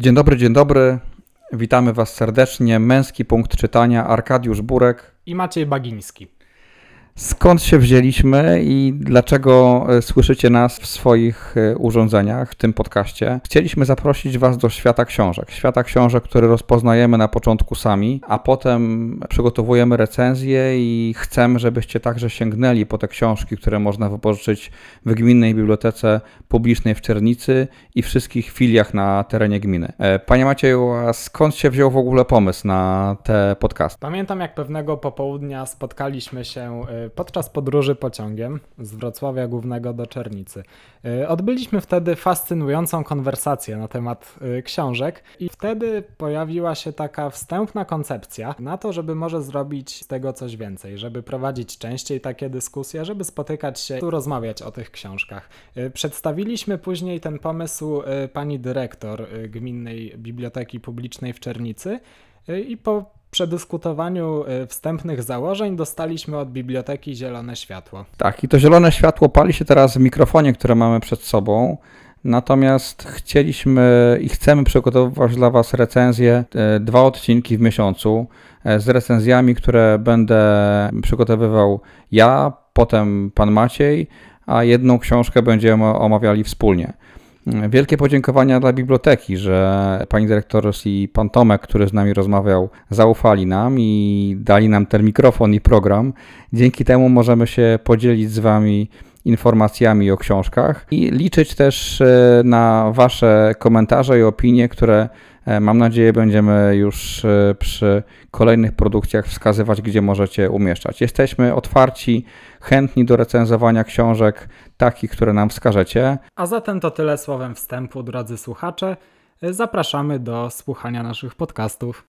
Dzień dobry, dzień dobry. Witamy Was serdecznie. Męski punkt czytania Arkadiusz Burek i Maciej Bagiński skąd się wzięliśmy i dlaczego e, słyszycie nas w swoich e, urządzeniach, w tym podcaście. Chcieliśmy zaprosić Was do świata książek. Świata książek, który rozpoznajemy na początku sami, a potem przygotowujemy recenzje i chcemy, żebyście także sięgnęli po te książki, które można wypożyczyć w Gminnej Bibliotece Publicznej w Czernicy i wszystkich filiach na terenie gminy. E, panie Macieju, a skąd się wziął w ogóle pomysł na te podcasty? Pamiętam, jak pewnego popołudnia spotkaliśmy się podczas podróży pociągiem z Wrocławia Głównego do Czernicy. Y, odbyliśmy wtedy fascynującą konwersację na temat y, książek i wtedy pojawiła się taka wstępna koncepcja na to, żeby może zrobić z tego coś więcej, żeby prowadzić częściej takie dyskusje, żeby spotykać się, tu rozmawiać o tych książkach. Y, przedstawiliśmy później ten pomysł pani dyrektor Gminnej Biblioteki Publicznej w Czernicy i po przedyskutowaniu y, wstępnych założeń dostaliśmy od biblioteki zielone światło. Tak, i to zielone światło pali się teraz w mikrofonie, które mamy przed sobą. Natomiast chcieliśmy i chcemy przygotowywać dla Was recenzje, y, dwa odcinki w miesiącu y, z recenzjami, które będę przygotowywał ja, potem Pan Maciej, a jedną książkę będziemy omawiali wspólnie. Wielkie podziękowania dla biblioteki, że pani dyrektor i pan Tomek, który z nami rozmawiał, zaufali nam i dali nam ten mikrofon i program. Dzięki temu możemy się podzielić z wami informacjami o książkach i liczyć też e, na Wasze komentarze i opinie, które mam nadzieję będziemy już e, przy kolejnych produkcjach wskazywać, gdzie możecie umieszczać. Jesteśmy otwarci, chętni do recenzowania książek, takich, które nam wskażecie. A zatem to tyle słowem wstępu, drodzy słuchacze. Zapraszamy do słuchania naszych podcastów.